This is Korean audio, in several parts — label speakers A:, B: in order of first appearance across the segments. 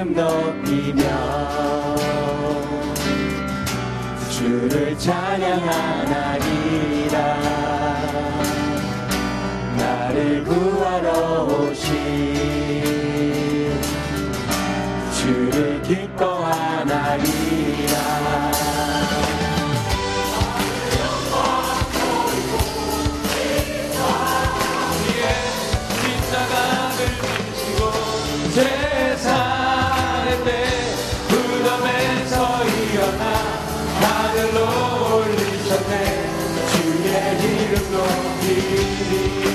A: 기름
B: 높이며
A: 주를 찬양하
B: you.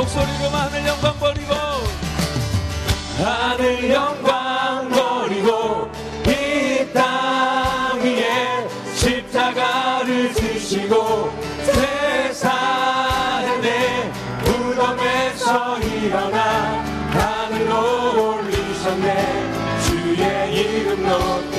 B: 목소리로 하늘 영광 버리고
A: 하늘 영광 버리고 이 땅 위에 십자가를 지시고 세상에 내 무덤에서 일어나 하늘로 올리셨네. 주의 이름 높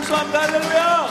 A: descanso, aleluia.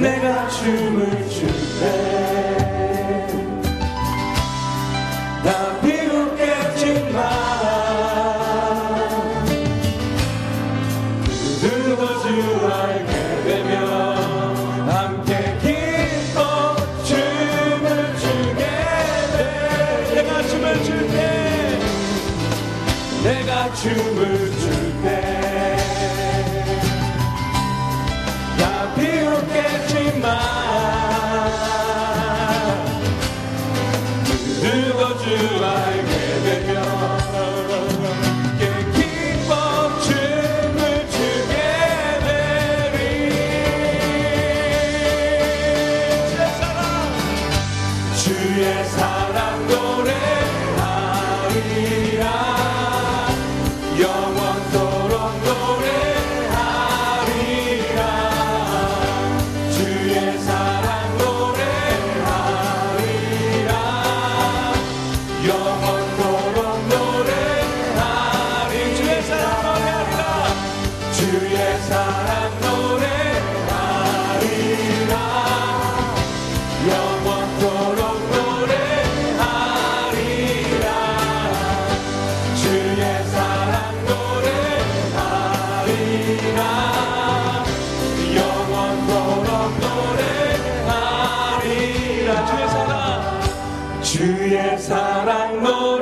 A: 내가 춤을 출때.
B: 사랑로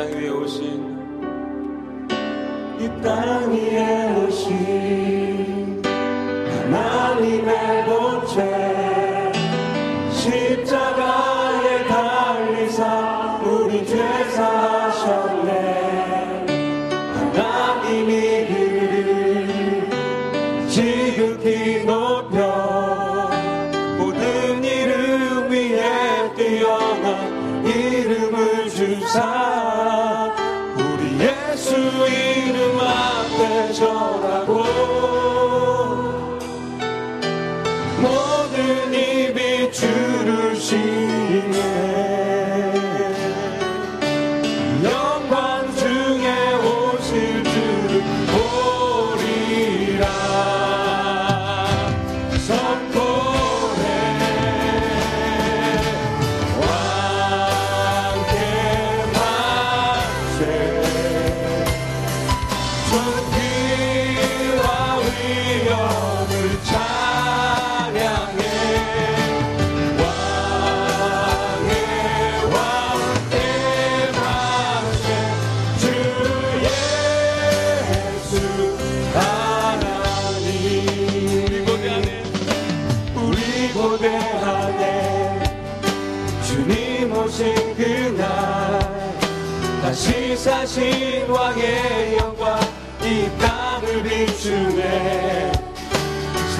B: 땅 위에 오신
A: 이 땅 위에 오신 하나님의 본체 십자가에 달리사 우리 죄 사셨네. 하나님이 그를 지극히 높여 모든 이름 위에 뛰어난 이름을 주사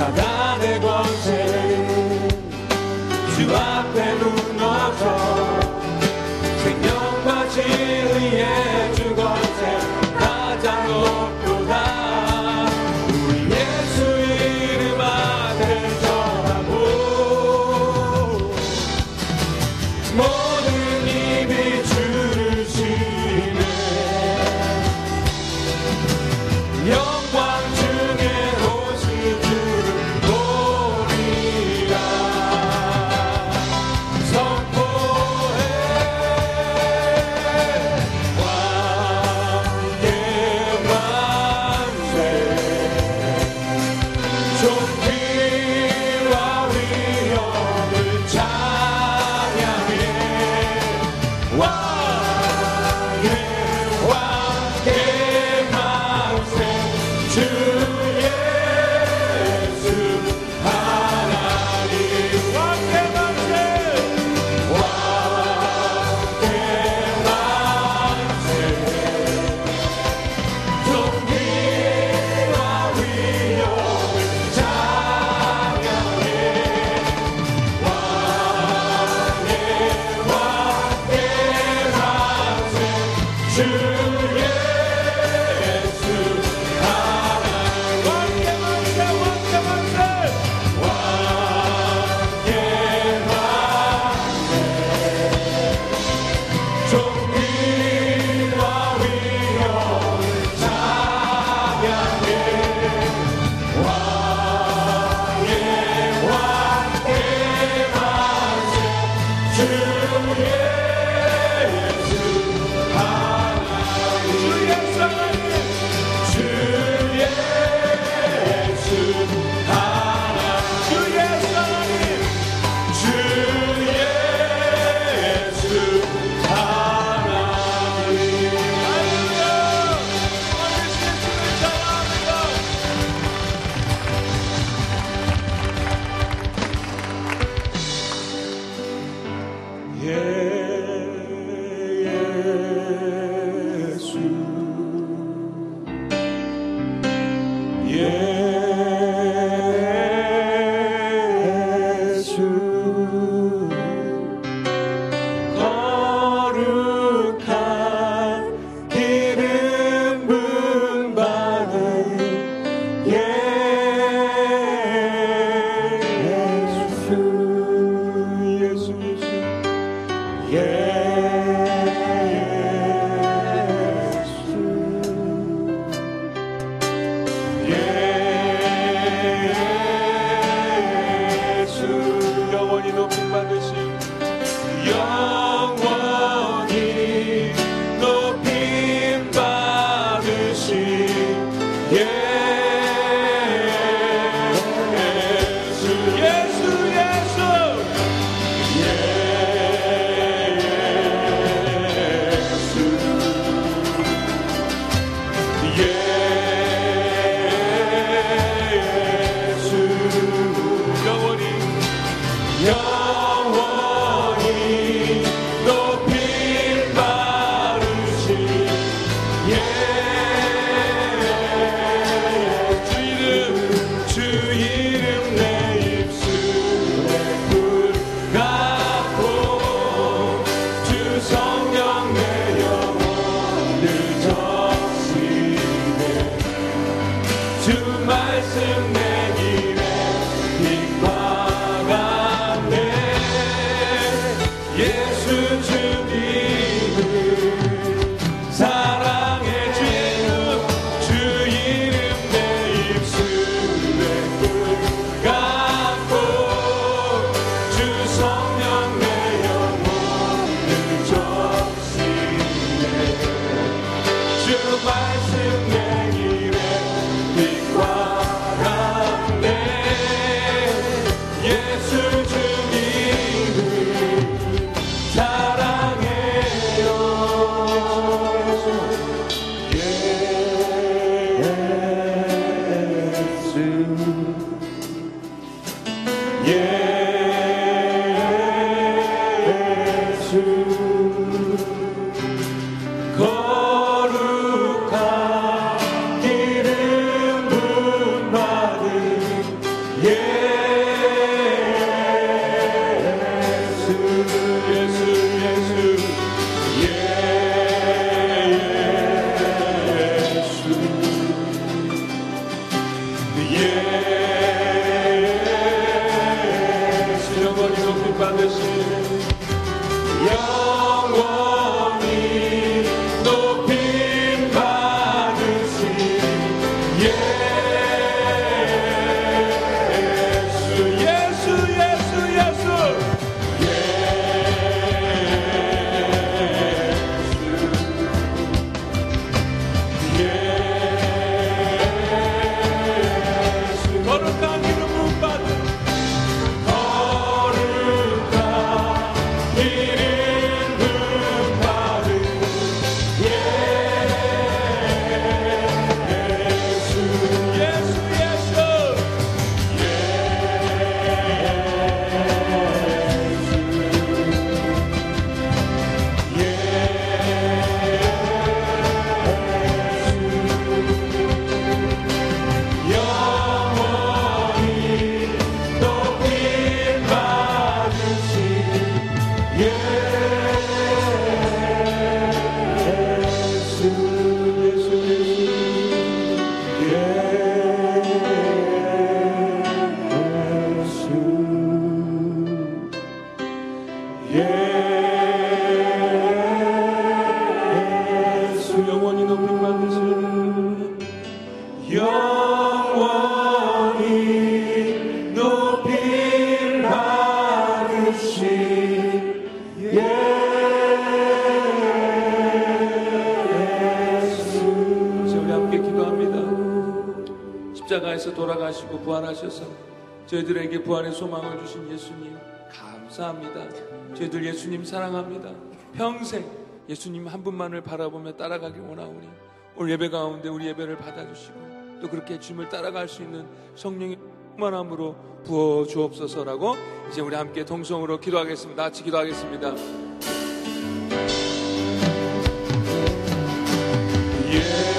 A: 사단의 권 Yeah. Yeah.
B: 십자가에서 돌아가시고 부활하셔서 저희들에게 부활의 소망을 주신 예수님 감사합니다. 저희들 예수님 사랑합니다. 평생 예수님 한 분만을 바라보며 따라가길 원하오니 오늘 예배 가운데 우리 예배를 받아주시고 또 그렇게 주님을 따라갈 수 있는 성령의 충만함으로 부어 주옵소서라고 이제 우리 함께 동성으로 기도하겠습니다. 같이 기도하겠습니다.
A: 예